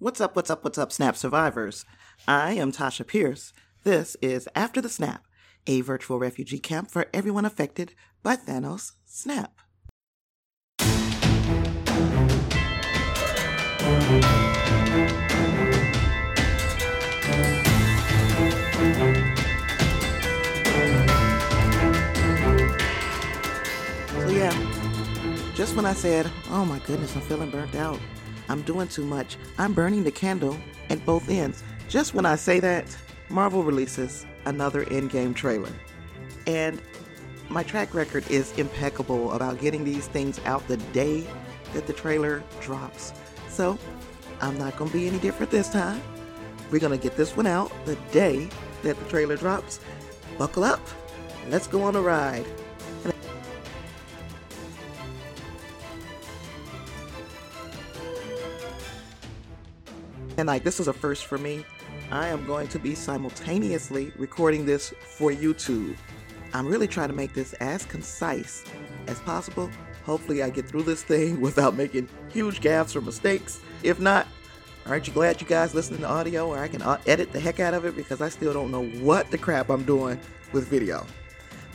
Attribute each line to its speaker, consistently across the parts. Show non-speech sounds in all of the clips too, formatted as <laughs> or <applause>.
Speaker 1: What's up, what's up, what's up, Snap survivors? I am Tasha Pierce. This is After the Snap, a virtual refugee camp for everyone affected by Thanos' snap. So, yeah, just when I said, oh my goodness, I'm feeling burnt out, I'm doing too much, I'm burning the candle at both ends. Just when I say that, Marvel releases another Endgame trailer. And my track record is impeccable about getting these things out the day that the trailer drops. So, I'm not going to be any different this time. We're going to get this one out the day that the trailer drops. Buckle up. Let's go on a ride. And like this is a first for me. I am going to be simultaneously recording this for YouTube. I'm really trying to make this as concise as possible. Hopefully, I get through this thing <laughs> without making huge gaffes or mistakes. If not, aren't you glad you guys listening to audio or I can uh, edit the heck out of it because I still don't know what the crap I'm doing with video.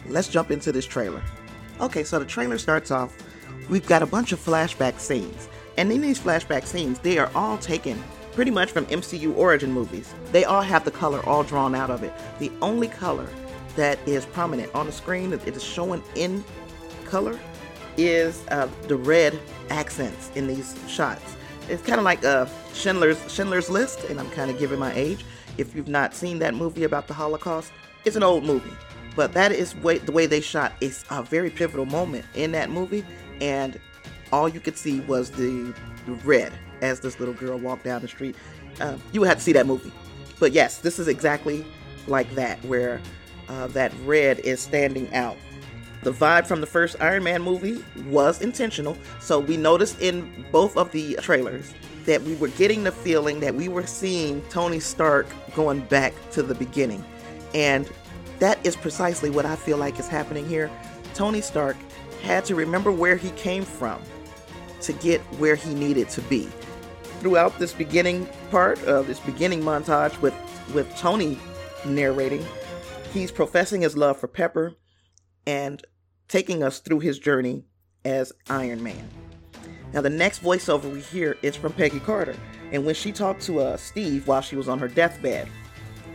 Speaker 1: Let's jump into this trailer. Okay, so the trailer starts off. We've got a bunch of flashback scenes. And in these flashback scenes, they are all taken pretty much from MCU origin movies. They all have the color all drawn out of it. The only color that is prominent on the screen, that it is showing in color, is uh, the red accents in these shots. It's kind of like uh, Schindler's Schindler's List, and I'm kind of giving my age. If you've not seen that movie about the Holocaust, it's an old movie, but that is way, the way they shot. It's a very pivotal moment in that movie, and all you could see was the red as this little girl walked down the street. Uh, you would have to see that movie. But yes, this is exactly like that, where uh, that red is standing out. The vibe from the first Iron Man movie was intentional, so we noticed in both of the trailers that we were getting the feeling that we were seeing Tony Stark going back to the beginning. And that is precisely what I feel like is happening here. Tony Stark had to remember where he came from to get where he needed to be throughout this beginning part of this beginning montage with with Tony narrating, he's professing his love for Pepper and taking us through his journey as Iron Man. Now, the next voiceover we hear is from Peggy Carter, and when she talked to uh, Steve while she was on her deathbed.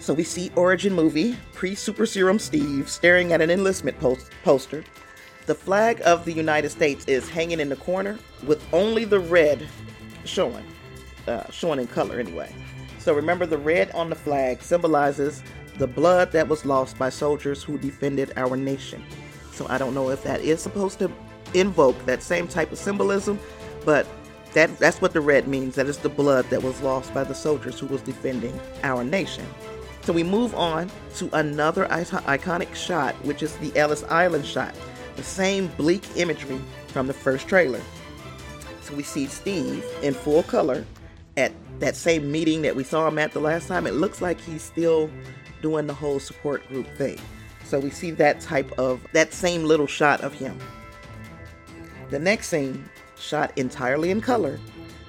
Speaker 1: So we see Origin movie, pre Super Serum Steve, staring at an enlistment post- poster. The flag of the United States is hanging in the corner with only the red showing uh, shown in color anyway. So remember, the red on the flag symbolizes the blood that was lost by soldiers who defended our nation. So I don't know if that is supposed to invoke that same type of symbolism, but that that's what the red means. That is the blood that was lost by the soldiers who was defending our nation. So we move on to another iconic shot, which is the Ellis Island shot. The same bleak imagery from the first trailer. So we see Steve in full color at that same meeting that we saw him at the last time, it looks like he's still doing the whole support group thing. So we see that type of, that same little shot of him. The next scene, shot entirely in color,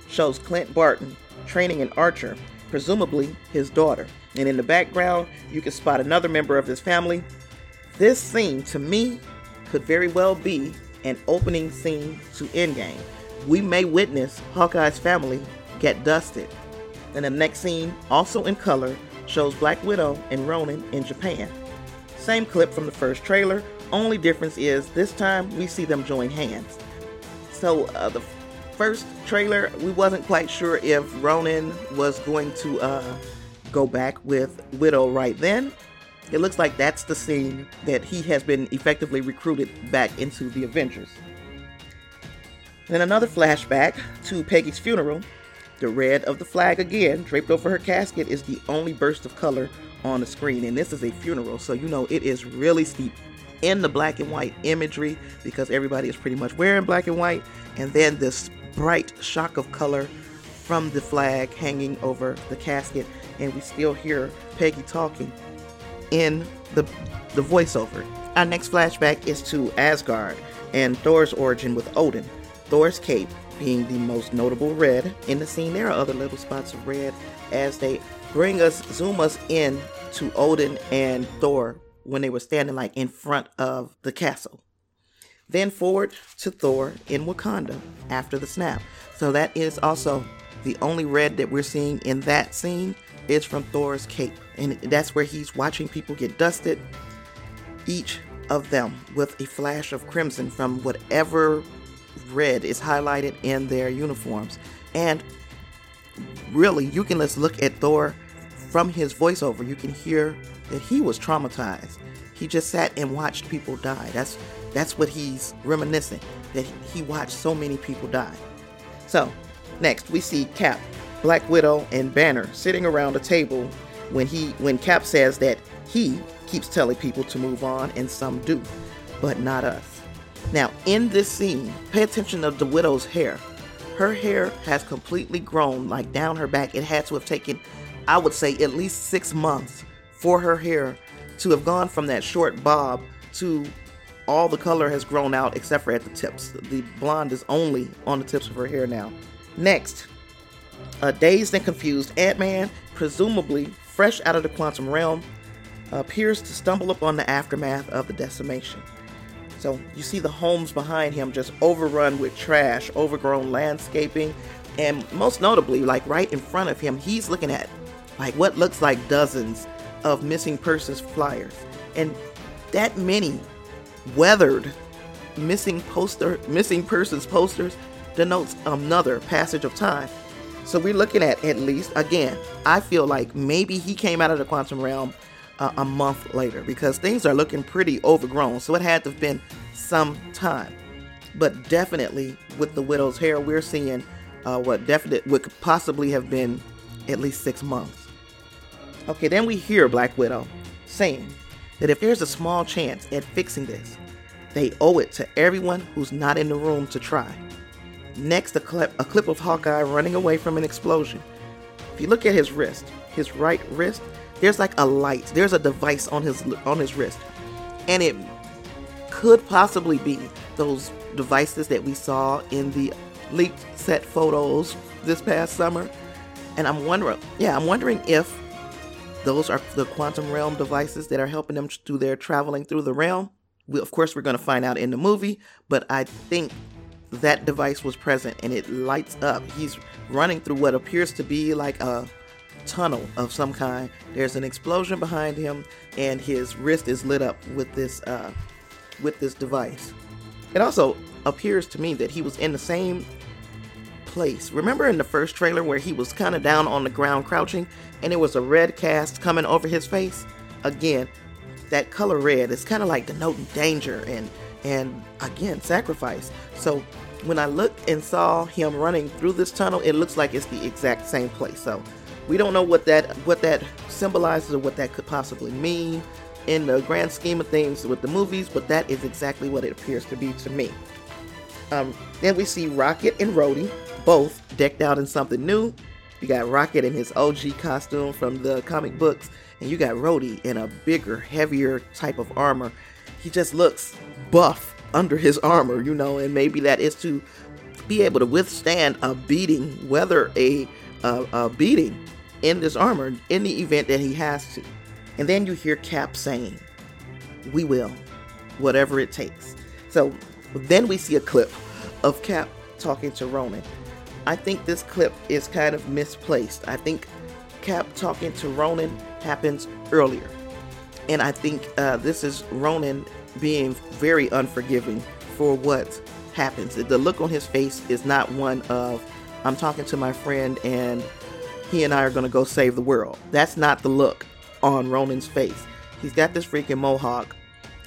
Speaker 1: shows Clint Barton training an archer, presumably his daughter. And in the background, you can spot another member of his family. This scene, to me, could very well be an opening scene to Endgame. We may witness Hawkeye's family get dusted. And the next scene, also in color, shows Black Widow and Ronin in Japan. Same clip from the first trailer, only difference is this time we see them join hands. So uh, the first trailer, we wasn't quite sure if Ronin was going to uh, go back with Widow right then. It looks like that's the scene that he has been effectively recruited back into the Avengers. Then another flashback to Peggy's funeral, the red of the flag again, draped over her casket, is the only burst of color on the screen. And this is a funeral, so you know it is really steep in the black and white imagery because everybody is pretty much wearing black and white. And then this bright shock of color from the flag hanging over the casket. And we still hear Peggy talking in the, the voiceover. Our next flashback is to Asgard and Thor's origin with Odin. Thor's cape being the most notable red in the scene. There are other little spots of red as they bring us, zoom us in to Odin and Thor when they were standing like in front of the castle. Then forward to Thor in Wakanda after the snap. So that is also the only red that we're seeing in that scene is from Thor's cape. And that's where he's watching people get dusted, each of them with a flash of crimson from whatever red is highlighted in their uniforms. And really, you can let's look at Thor from his voiceover. You can hear that he was traumatized. He just sat and watched people die. That's that's what he's reminiscing that he watched so many people die. So, next we see Cap, Black Widow, and Banner sitting around a table when he when Cap says that he keeps telling people to move on and some do, but not us. Now, in this scene, pay attention to the widow's hair. Her hair has completely grown like down her back. It had to have taken, I would say, at least six months for her hair to have gone from that short bob to all the color has grown out except for at the tips. The blonde is only on the tips of her hair now. Next, a dazed and confused Ant Man, presumably fresh out of the quantum realm, appears to stumble upon the aftermath of the decimation. So you see the homes behind him just overrun with trash, overgrown landscaping, and most notably, like right in front of him, he's looking at like what looks like dozens of missing persons flyers. And that many weathered missing poster missing persons posters denotes another passage of time. So we're looking at at least again, I feel like maybe he came out of the quantum realm uh, a month later because things are looking pretty overgrown. So it had to have been some time. But definitely with the widow's hair, we're seeing uh, what definite what could possibly have been at least six months. Okay, then we hear Black Widow saying that if there's a small chance at fixing this, they owe it to everyone who's not in the room to try. Next, a clip, a clip of Hawkeye running away from an explosion. If you look at his wrist, his right wrist, there's like a light. There's a device on his on his wrist, and it could possibly be those devices that we saw in the leaked set photos this past summer. And I'm wondering, yeah, I'm wondering if those are the quantum realm devices that are helping them do their traveling through the realm. We, of course, we're going to find out in the movie, but I think that device was present and it lights up. He's running through what appears to be like a tunnel of some kind. There's an explosion behind him, and his wrist is lit up with this uh, with this device. It also appears to me that he was in the same place. Remember in the first trailer where he was kind of down on the ground crouching, and there was a red cast coming over his face? Again, that color red is kind of like denoting danger and and again sacrifice. So when I looked and saw him running through this tunnel, it looks like it's the exact same place. So we don't know what that what that symbolizes or what that could possibly mean in the grand scheme of things with the movies, but that is exactly what it appears to be to me. Um, then we see Rocket and Rhodey both decked out in something new. You got Rocket in his OG costume from the comic books, and you got Rhodey in a bigger, heavier type of armor. He just looks buff under his armor, you know, and maybe that is to be able to withstand a beating, whether a, a, a beating in this armor in the event that he has to. And then you hear Cap saying, We will, whatever it takes. So then we see a clip of Cap talking to Ronin. I think this clip is kind of misplaced. I think Cap talking to Ronin happens earlier. And I think uh, this is Ronin being very unforgiving for what happens. The look on his face is not one of, I'm talking to my friend and he and I are going to go save the world. That's not the look on Ronin's face. He's got this freaking mohawk.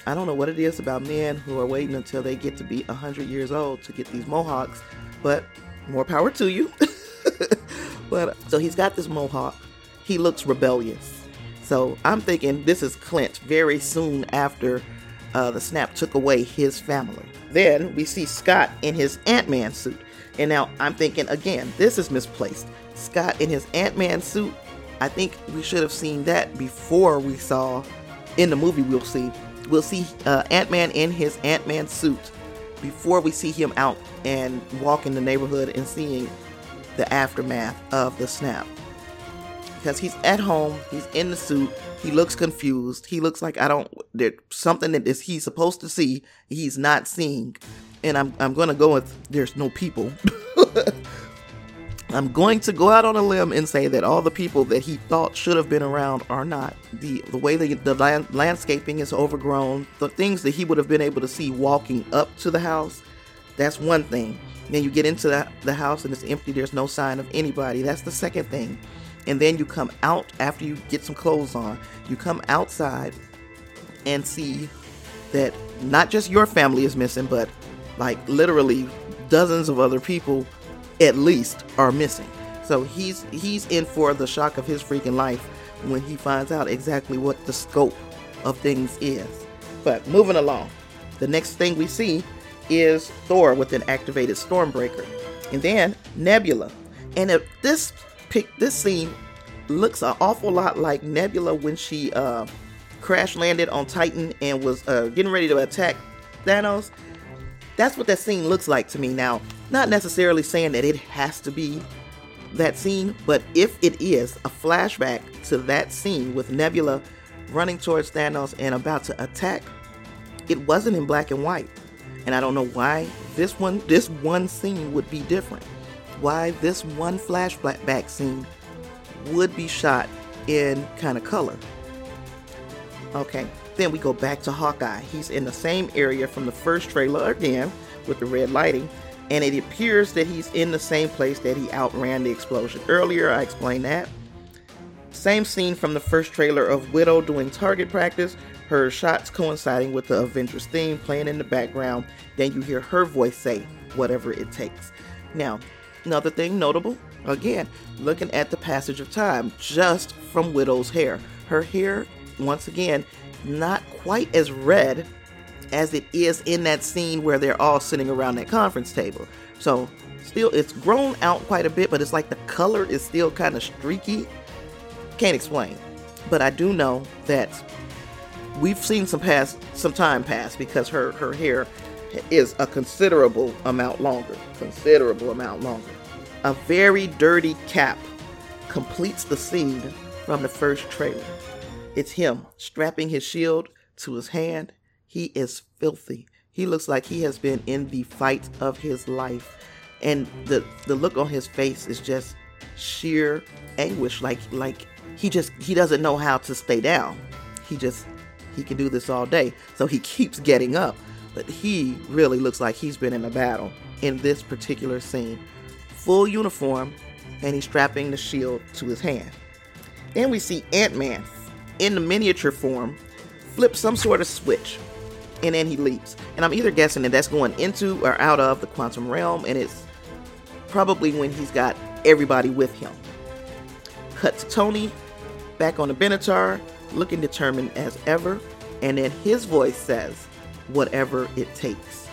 Speaker 1: I don't know what it is about men who are waiting until they get to be 100 years old to get these mohawks, but more power to you. <laughs> but so he's got this mohawk. He looks rebellious. So I'm thinking this is Clint very soon after uh, the snap took away his family. Then we see Scott in his Ant Man suit. And now I'm thinking again, this is misplaced. Scott in his Ant Man suit, I think we should have seen that before we saw in the movie. We'll see. We'll see uh, Ant Man in his Ant Man suit before we see him out and walk in the neighborhood and seeing the aftermath of the snap. Because he's at home, he's in the suit, he looks confused, he looks like I don't there's something that is he's supposed to see, he's not seeing. And I'm I'm gonna go with there's no people. <laughs> I'm going to go out on a limb and say that all the people that he thought should have been around are not. The the way the, the land, landscaping is overgrown, the things that he would have been able to see walking up to the house, that's one thing. Then you get into the, the house and it's empty, there's no sign of anybody. That's the second thing. And then you come out after you get some clothes on, you come outside and see that not just your family is missing, but like literally dozens of other people at least are missing. So he's he's in for the shock of his freaking life when he finds out exactly what the scope of things is. But moving along, the next thing we see is Thor with an activated Stormbreaker, and then Nebula. And if this this scene looks an awful lot like Nebula when she uh, crash landed on Titan and was uh, getting ready to attack Thanos. That's what that scene looks like to me. Now, not necessarily saying that it has to be that scene, but if it is a flashback to that scene with Nebula running towards Thanos and about to attack, it wasn't in black and white. And I don't know why this one this one scene would be different. Why this one flashback scene would be shot in kind of color. Okay, then we go back to Hawkeye. He's in the same area from the first trailer again with the red lighting and it appears that he's in the same place that he outran the explosion. Earlier, I explained that. Same scene from the first trailer of Widow doing target practice, her shots coinciding with the Avengers theme playing in the background. Then you hear her voice say, whatever it takes. Now, another thing notable, again, looking at the passage of time just from Widow's hair. Her hair, once again, not quite as red as it is in that scene where they're all sitting around that conference table. So, still, it's grown out quite a bit, but it's like the color is still kind of streaky. Can't explain. But I do know that we've seen some past some time pass because her her hair is a considerable amount longer considerable amount longer a very dirty cap completes the scene from the first trailer it's him strapping his shield to his hand he is filthy. He looks like he has been in the fight of his life. And the the look on his face is just sheer anguish like like he just he doesn't know how to stay down. He just he can do this all day. So he <laughs> keeps getting up. But he really looks like he's been in a battle in this particular scene. Full uniform and he's strapping the shield to his hand. Then we see Ant-Man in the miniature form flips some sort of switch and then he leaps. And I'm either guessing that that's going into or out of the quantum realm, and it's probably when he's got everybody with him. Cut to Tony back on the Benatar, looking determined as ever, and then his voice says, Whatever it takes.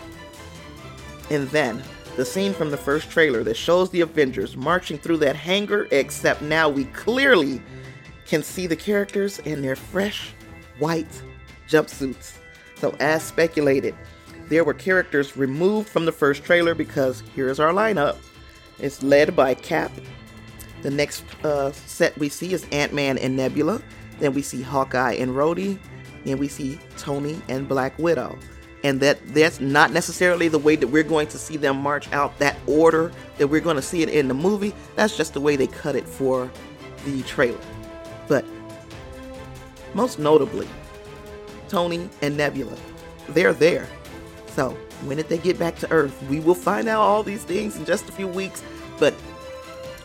Speaker 1: And then the scene from the first trailer that shows the Avengers marching through that hangar, except now we clearly can see the characters in their fresh white jumpsuits. So, as speculated, there were characters removed from the first trailer because here's our lineup. It's led by Cap. The next uh, set we see is Ant Man and Nebula. Then we see Hawkeye and Rhodey. Then we see Tony and Black Widow. And that that's not necessarily the way that we're going to see them march out that order that we're going to see it in the movie. That's just the way they cut it for the trailer. But most notably, Tony, and Nebula. They're there. So, when did they get back to Earth? We will find out all these things in just a few weeks. But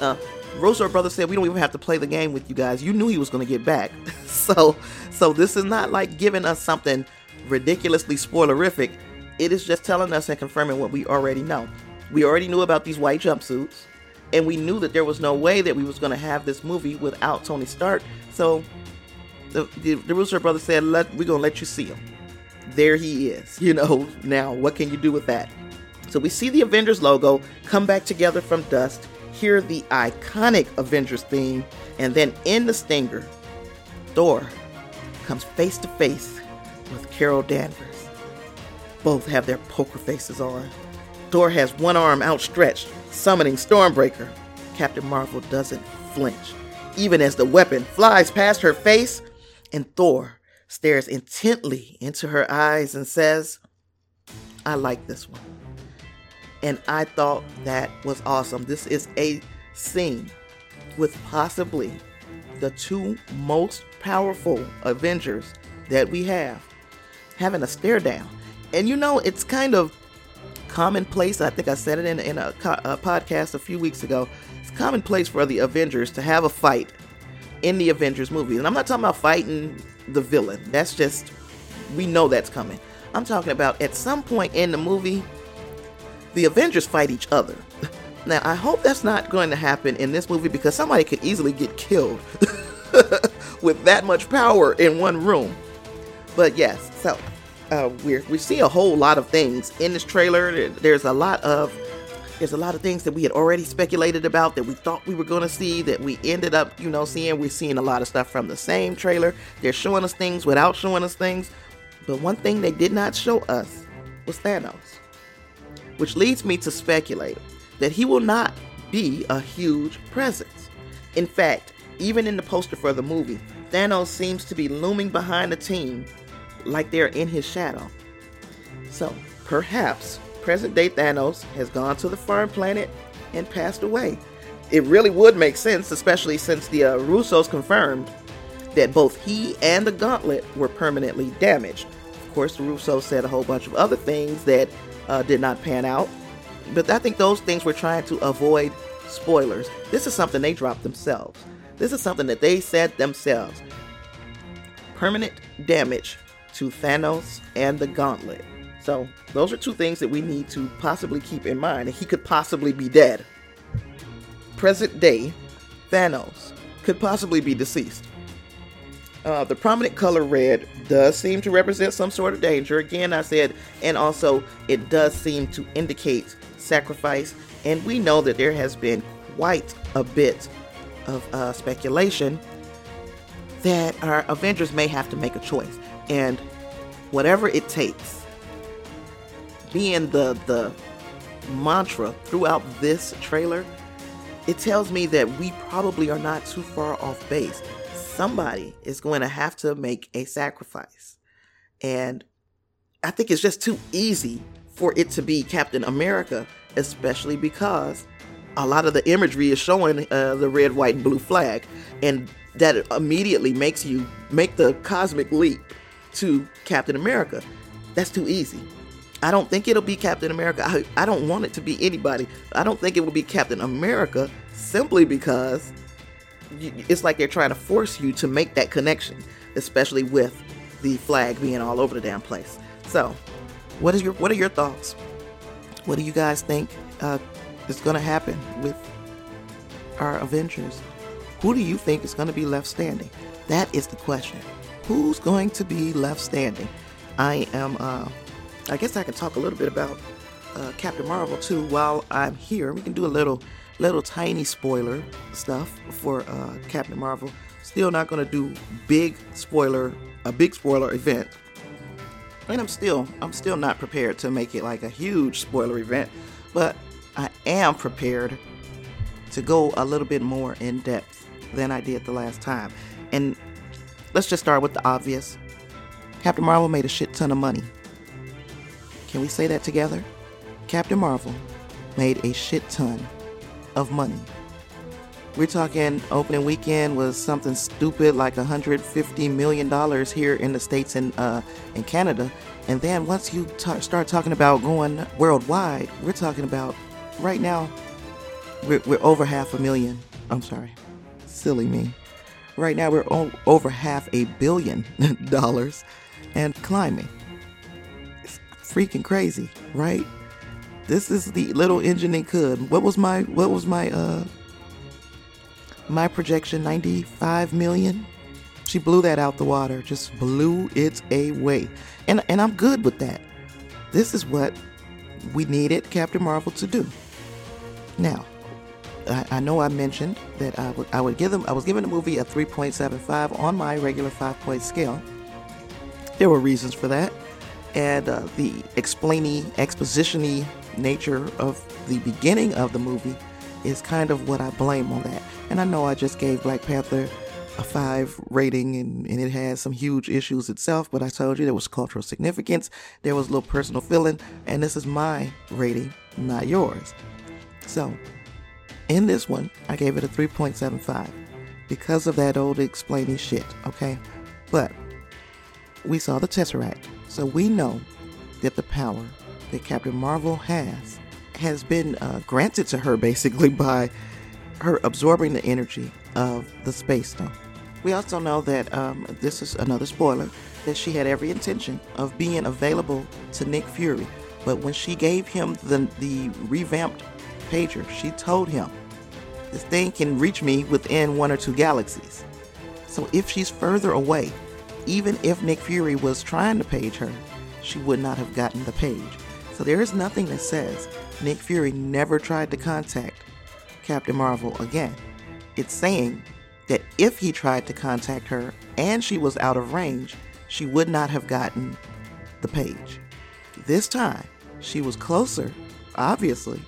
Speaker 1: uh, Russo Brothers said we don't even have to play the game with you guys. You knew he was going to get back. <laughs> so, so this is not like giving us something ridiculously spoilerific. It is just telling us and confirming what we already know. We already knew about these white jumpsuits, and we knew that there was no way that we was going to have this movie without Tony Stark. So the, the, the Russo brothers said, let, we're going to let you see him. There he is. <laughs> You know, now what can you do with that? So we see the Avengers logo come back together from dust, hear the iconic Avengers theme, and then in the stinger, Thor comes face to face with Carol Danvers. both have their poker faces on. Thor has one arm outstretched, summoning Stormbreaker. Captain Marvel doesn't flinch, even as the weapon flies past her face, and Thor stares intently into her eyes and says, I like this one. And I thought that was awesome. This is a scene with possibly the two most powerful Avengers that we have having a stare down. And you know, it's kind of commonplace. I think I said it in, in a, a podcast a few weeks ago. It's commonplace for the Avengers to have a fight in the Avengers movie. And I'm not talking about fighting the villain. That's just, we know that's coming. I'm talking about at some point in the movie, the Avengers fight each other. <laughs> Now, I hope that's not going to happen in this movie because somebody could easily get killed <laughs> with that much power in one room. But yes, so uh, we we see a whole lot of things in this trailer. There's a lot of there's a lot of things that we had already speculated about that we thought we were going to see that we ended up, you know, seeing. We're seeing a lot of stuff from the same trailer. They're showing us things without showing us things. But one thing they did not show us was Thanos, which leads me to speculate that he will not be a huge presence. In fact, even in the poster for the movie, Thanos seems to be looming behind the team like they're in his shadow. So, perhaps present day Thanos has gone to the farm planet and passed away. It really would make sense, especially since the uh, Russos confirmed that both he and the gauntlet were permanently damaged. Of course, the Russos said a whole bunch of other things that uh, did not pan out, but I think those things were trying to avoid spoilers. This is something they dropped themselves. This is something that they said themselves. Permanent damage to Thanos and the Gauntlet. So, those are two things that we need to possibly keep in mind. He could possibly be dead. Present day, Thanos could possibly be deceased. Uh, the prominent color red does seem to represent some sort of danger. Again, I said, and also it does seem to indicate sacrifice. And we know that there has been quite a bit of uh, speculation that our Avengers may have to make a choice. And whatever it takes, being the the mantra throughout this trailer, it tells me that we probably are not too far off base. Somebody is going to have to make a sacrifice. And I think it's just too easy for it to be Captain America, especially because a lot of the imagery is showing uh, the red, white, and blue flag. And that immediately makes you make the cosmic leap to Captain America. That's too easy. I don't think it'll be Captain America. I, I don't want it to be anybody. I don't think it will be Captain America simply because it's like they're trying to force you to make that connection, especially with the flag being all over the damn place. So, what is your what are your thoughts? What do you guys think uh, is going to happen with our Avengers? Who do you think is going to be left standing? That is the question. Who's going to be left standing? I am. Uh, I guess I can talk a little bit about uh, Captain Marvel too while I'm here. We can do a little, little tiny spoiler stuff for uh, Captain Marvel. Still not gonna do big spoiler, a big spoiler event. And I'm still, I'm still not prepared to make it like a huge spoiler event, but I am prepared to go a little bit more in depth than I did the last time. And let's just start with the obvious. Captain Marvel made a shit ton of money can we say that together? Captain Marvel made a shit ton of money. We're talking opening weekend was something stupid like 150 million dollars here in the states and uh, in Canada, and then once you t- start talking about going worldwide, we're talking about right now we're, we're over half a million. I'm sorry, silly me. Right now we're over half a billion <laughs> dollars and climbing It's freaking crazy, right? This is the little engine it could. What was my what was my uh my projection 95 million? She blew that out the water, just blew it away. And and I'm good with that. This is what we needed Captain Marvel to do. Now, I, I know I mentioned that I would I would give them I was giving the movie a 3.75 on my regular five point scale. There were reasons for that. and uh, the explainy, expositiony nature of the beginning of the movie is kind of what I blame on that. And I know I just gave Black Panther a five rating and, and it has some huge issues itself, but I told you there was cultural significance, there was a little personal feeling, and this is my rating, not yours. So, in this one, I gave it a 3.75 because of that old explaining shit, okay? But we saw the Tesseract, so we know that the power that Captain Marvel has has been uh, granted to her <laughs> basically by her absorbing the energy of the space stone. We also know that um, this is another spoiler that she had every intention of being available to Nick Fury, but when she gave him the the revamped pager, she told him this thing can reach me within one or two galaxies. So if she's further away, even if Nick Fury was trying to page her, she would not have gotten the page. So there is nothing that says Nick Fury never tried to contact Captain Marvel again. It's saying that if he tried to contact her and she was out of range, she would not have gotten the page. This time, she was closer, obviously,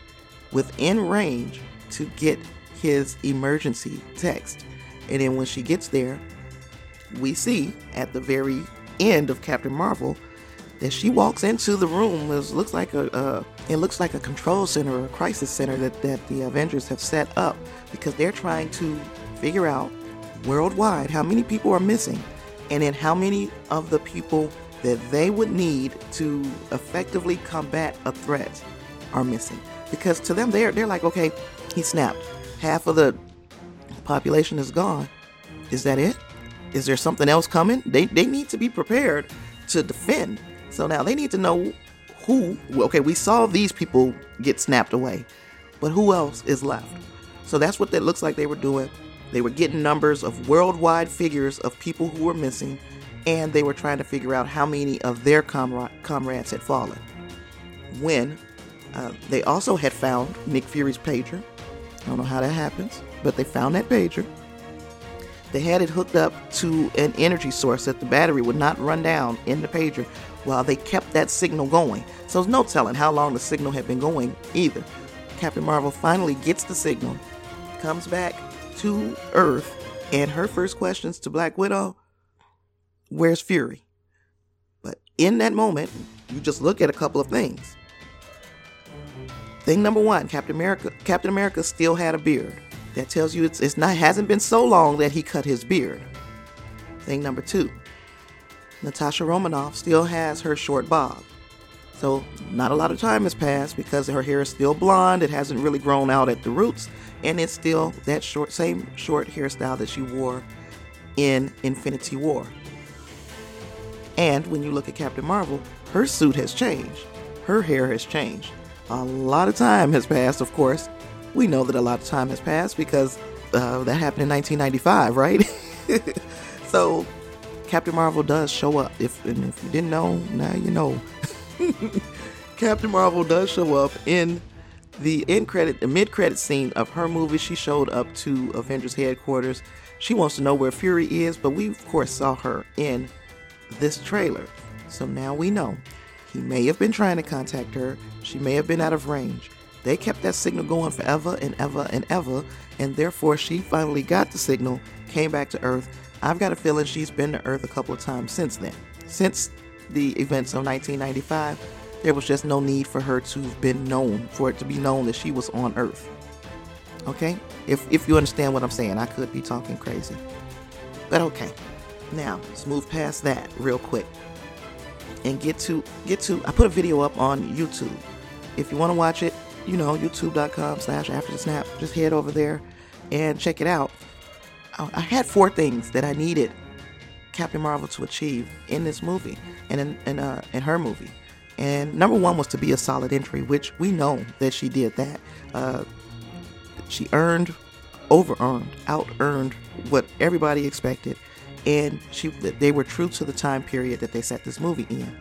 Speaker 1: within range to get his emergency text. And then when she gets there, we see at the very end of Captain Marvel that she walks into the room. It looks like a, it looks like a control center or a crisis center that, that the Avengers have set up because they're trying to figure out worldwide how many people are missing and then how many of the people that they would need to effectively combat a threat are missing. Because to them, they're, they're like, okay, he snapped. Half of the population is gone. Is that it? Is there something else coming? They, they need to be prepared to defend. So now they need to know who, okay, we saw these people get snapped away, but who else is left? So that's what that looks like they were doing. They were getting numbers of worldwide figures of people who were missing, and they were trying to figure out how many of their comra- comrades had fallen. When uh, they also had found Nick Fury's pager. I don't know how that happens, but they found that pager. They had it hooked up to an energy source that the battery would not run down in the pager while they kept that signal going. So there's no telling how long the signal had been going either. Captain Marvel finally gets the signal, comes back to Earth, and her first questions to Black Widow Where's Fury? But in that moment, you just look at a couple of things. Thing number one, Captain America Captain America still had a beard. That tells you it's, it's not hasn't been so long that he cut his beard. Thing number two, Natasha Romanoff still has her short bob. So not a lot of time has passed because her hair is still blonde. It hasn't really grown out at the roots, and it's still that short, same short hairstyle that she wore in Infinity War. And when you look at Captain Marvel, her suit has changed. Her hair has changed. A lot of time has passed, of course. We know that a lot of time has passed because uh, that happened in 1995, right? <laughs> so Captain Marvel does show up. If if you didn't know, now you know. <laughs> Captain Marvel does show up in the end credit, the mid credit scene of her movie. She showed up to Avengers headquarters. She wants to know where Fury is, but we of course saw her in this trailer. So now we know he may have been trying to contact her. She may have been out of range. They kept that signal going forever and ever and ever, and therefore she finally got the signal, came back to Earth. I've got a feeling she's been to Earth a couple of times since then. Since the events of 1995, there was just no need for her to have been known, for it to be known that she was on Earth. Okay? If, if you understand what I'm saying, I could be talking crazy. But okay. Now, let's move past that real quick and get to get to I put a video up on YouTube. If you want to watch it, you know, youtube.com slash after the snap. Just head over there and check it out. I had four things that I needed Captain Marvel to achieve in this movie and in, in, uh, in her movie. And number one was to be a solid entry, which we know that she did that. Uh, she earned, over earned, out earned what everybody expected and she they were true to the time period that they set this movie in.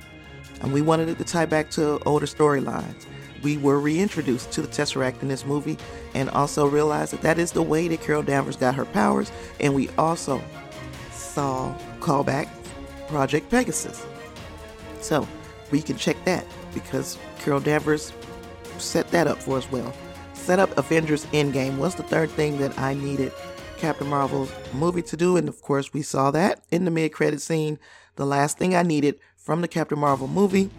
Speaker 1: And we wanted it to tie back to older storylines. We were reintroduced to the Tesseract in this movie and also realized that that is the way that Carol Danvers got her powers. And we also saw callback Project Pegasus. So we can check that because Carol Danvers set that up for us well. Set up Avengers Endgame was the third thing that I needed Captain Marvel's movie to do, and of course, we saw that in the mid credit scene. The last thing I needed from the Captain Marvel movie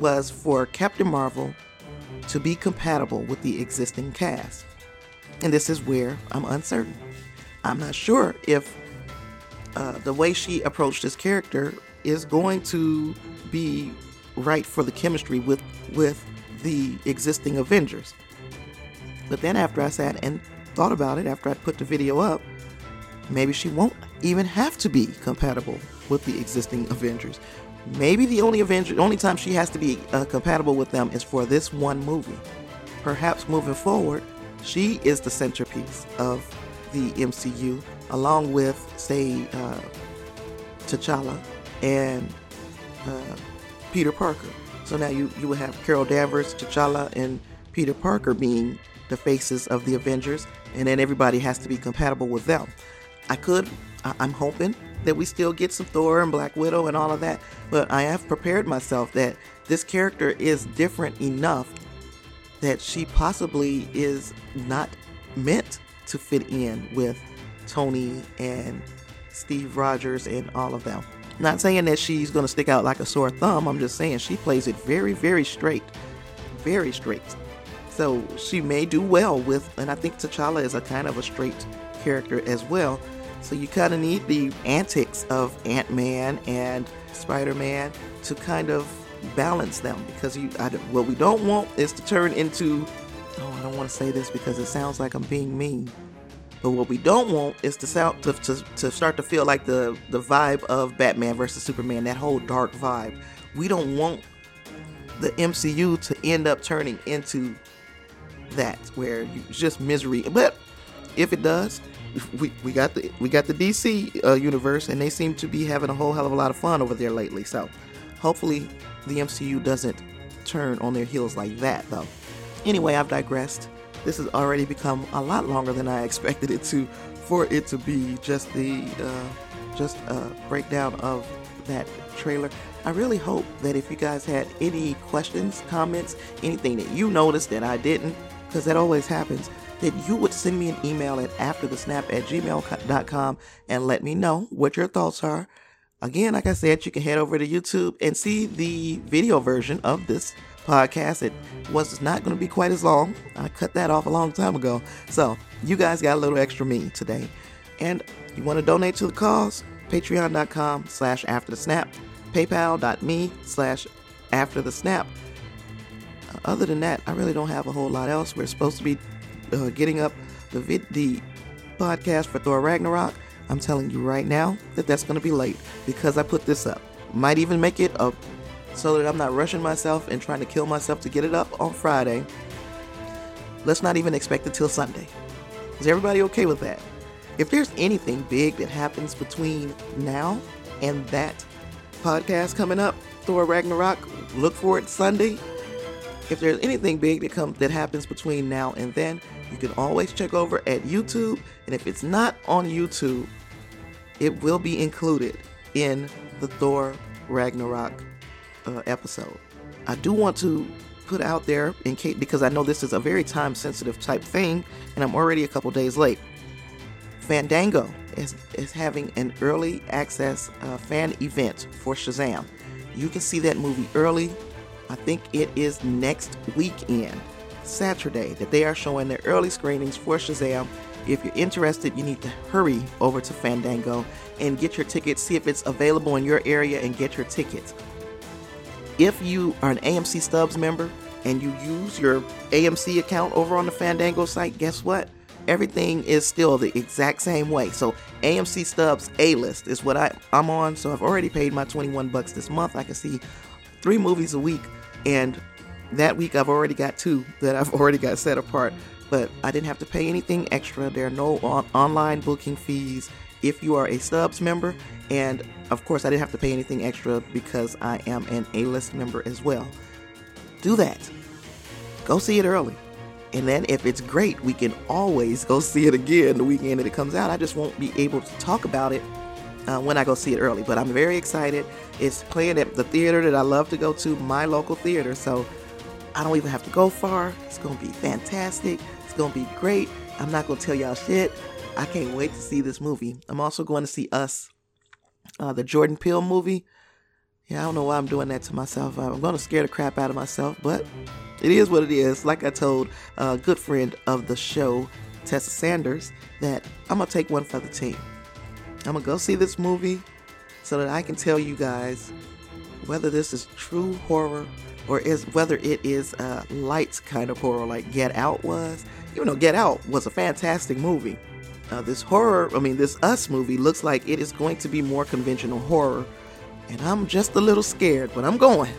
Speaker 1: was for Captain Marvel to be compatible with the existing cast. And this is where I'm uncertain. I'm not sure if uh, the way she approached this character is going to be right for the chemistry with with the existing Avengers. But then after I sat and thought about it, after I put the video up, maybe she won't even have to be compatible with the existing Avengers. Maybe the only Avenger, only time she has to be uh, compatible with them is for this one movie. Perhaps moving forward, she is the centerpiece of the MCU, along with, say, uh, T'Challa and uh, Peter Parker. So now you, you would have Carol Danvers, T'Challa, and Peter Parker being the faces of the Avengers, and then everybody has to be compatible with them. I could, I'm hoping that we still get some Thor and Black Widow and all of that, but I have prepared myself that this character is different enough that she possibly is not meant to fit in with Tony and Steve Rogers and all of them. Not saying that she's going to stick out like a sore thumb, I'm just saying she plays it very, very straight. Very straight. So she may do well with, and I think T'Challa is a kind of a straight character as well. So you kind of need the antics of Ant Man and Spider Man to kind of balance them because you, I, what we don't want is to turn into. Oh, I don't want to say this because it sounds like I'm being mean. But what we don't want is to sound to, to, to start to feel like the the vibe of Batman versus Superman, that whole dark vibe. We don't want the MCU to end up turning into that where you just misery. But if it does, we, we got the we got the DC uh, universe, and they seem to be having a whole hell of a lot of fun over there lately. So hopefully the MCU doesn't turn on their heels like that, though. Anyway, I've digressed. This has already become a lot longer than I expected it to, for it to be just the uh, just a breakdown of that trailer. I really hope that if you guys had any questions, comments, anything that you noticed that I didn't, because that always happens, that you would send me an email at afterthesnap at gmail.com and let me know what your thoughts are. Again, like I said, you can head over to YouTube and see the video version of this podcast. It was not going to be quite as long. I cut that off a long time ago. So you guys got a little extra me today. And you want to donate to the cause? Patreon.com slash after the snap. PayPal.me slash after the snap. Other than that, I really don't have a whole lot else. We're supposed to be uh, getting up the vid- the podcast for Thor Ragnarok. I'm telling you right now that that's going to be late because I put this up. Might even make it up so that I'm not rushing myself and trying to kill myself to get it up on Friday. Let's not even expect it till Sunday. Is everybody okay with that? If there's anything big that happens between now and that podcast coming up, Thor Ragnarok, look for it Sunday. If there's anything big that comes that happens between now and then, you can always check over at YouTube. And if it's not on YouTube, it will be included in the Thor Ragnarok uh, episode. I do want to put out there in case because I know this is a very time sensitive type thing, and I'm already a couple days late. Fandango is, is having an early access uh, fan event for Shazam. You can see that movie early. I think it is next weekend, Saturday, that they are showing their early screenings for Shazam. If you're interested, you need to hurry over to Fandango and get your tickets. See if it's available in your area and get your tickets. If you are an AMC Stubs member and you use your AMC account over on the Fandango site, guess what? Everything is still the exact same way. So AMC Stubs A list is what I, I'm on. So I've already paid my 21 bucks this month. I can see three movies a week. And that week I've already got two that I've <laughs> already got set apart. But I didn't have to pay anything extra. There are no on- online booking fees if you are a Stubs member. And of course, I didn't have to pay anything extra because I am an A list member as well. Do that. Go see it early. And then if it's great, we can always go see it again the weekend that it comes out. I just won't be able to talk about it uh, when I go see it early. But I'm very excited. It's playing at the theater that I love to go to, my local theater. So I don't even have to go far. It's going to be fantastic. It's going to be great. I'm not going to tell y'all shit. I can't wait to see this movie. I'm also going to see Us, uh, the Jordan Peele movie. Yeah, I don't know why I'm doing that to myself. I'm going to scare the crap out of myself, but it is what it is. Like I told a good friend of the show, Tessa Sanders, that I'm going to take one for the team. I'm going to go see this movie so that I can tell you guys whether this is true horror or is whether it is a light kind of horror like Get Out was. Even though Get Out was a fantastic movie. Uh, this horror, I mean, this Us movie looks like it is going to be more conventional horror and I'm just a little scared, but I'm going.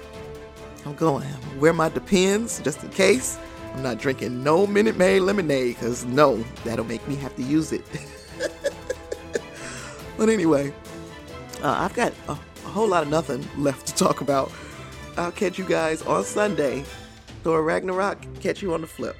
Speaker 1: I'm going. I'm wear my Depends just in case. I'm not drinking no Minute Maid lemonade because no, that'll make me have to use it. <laughs> but anyway, uh, I've got a, a whole lot of nothing left to talk about. I'll catch you guys on Sunday. Thor Ragnarok, catch you on the flip.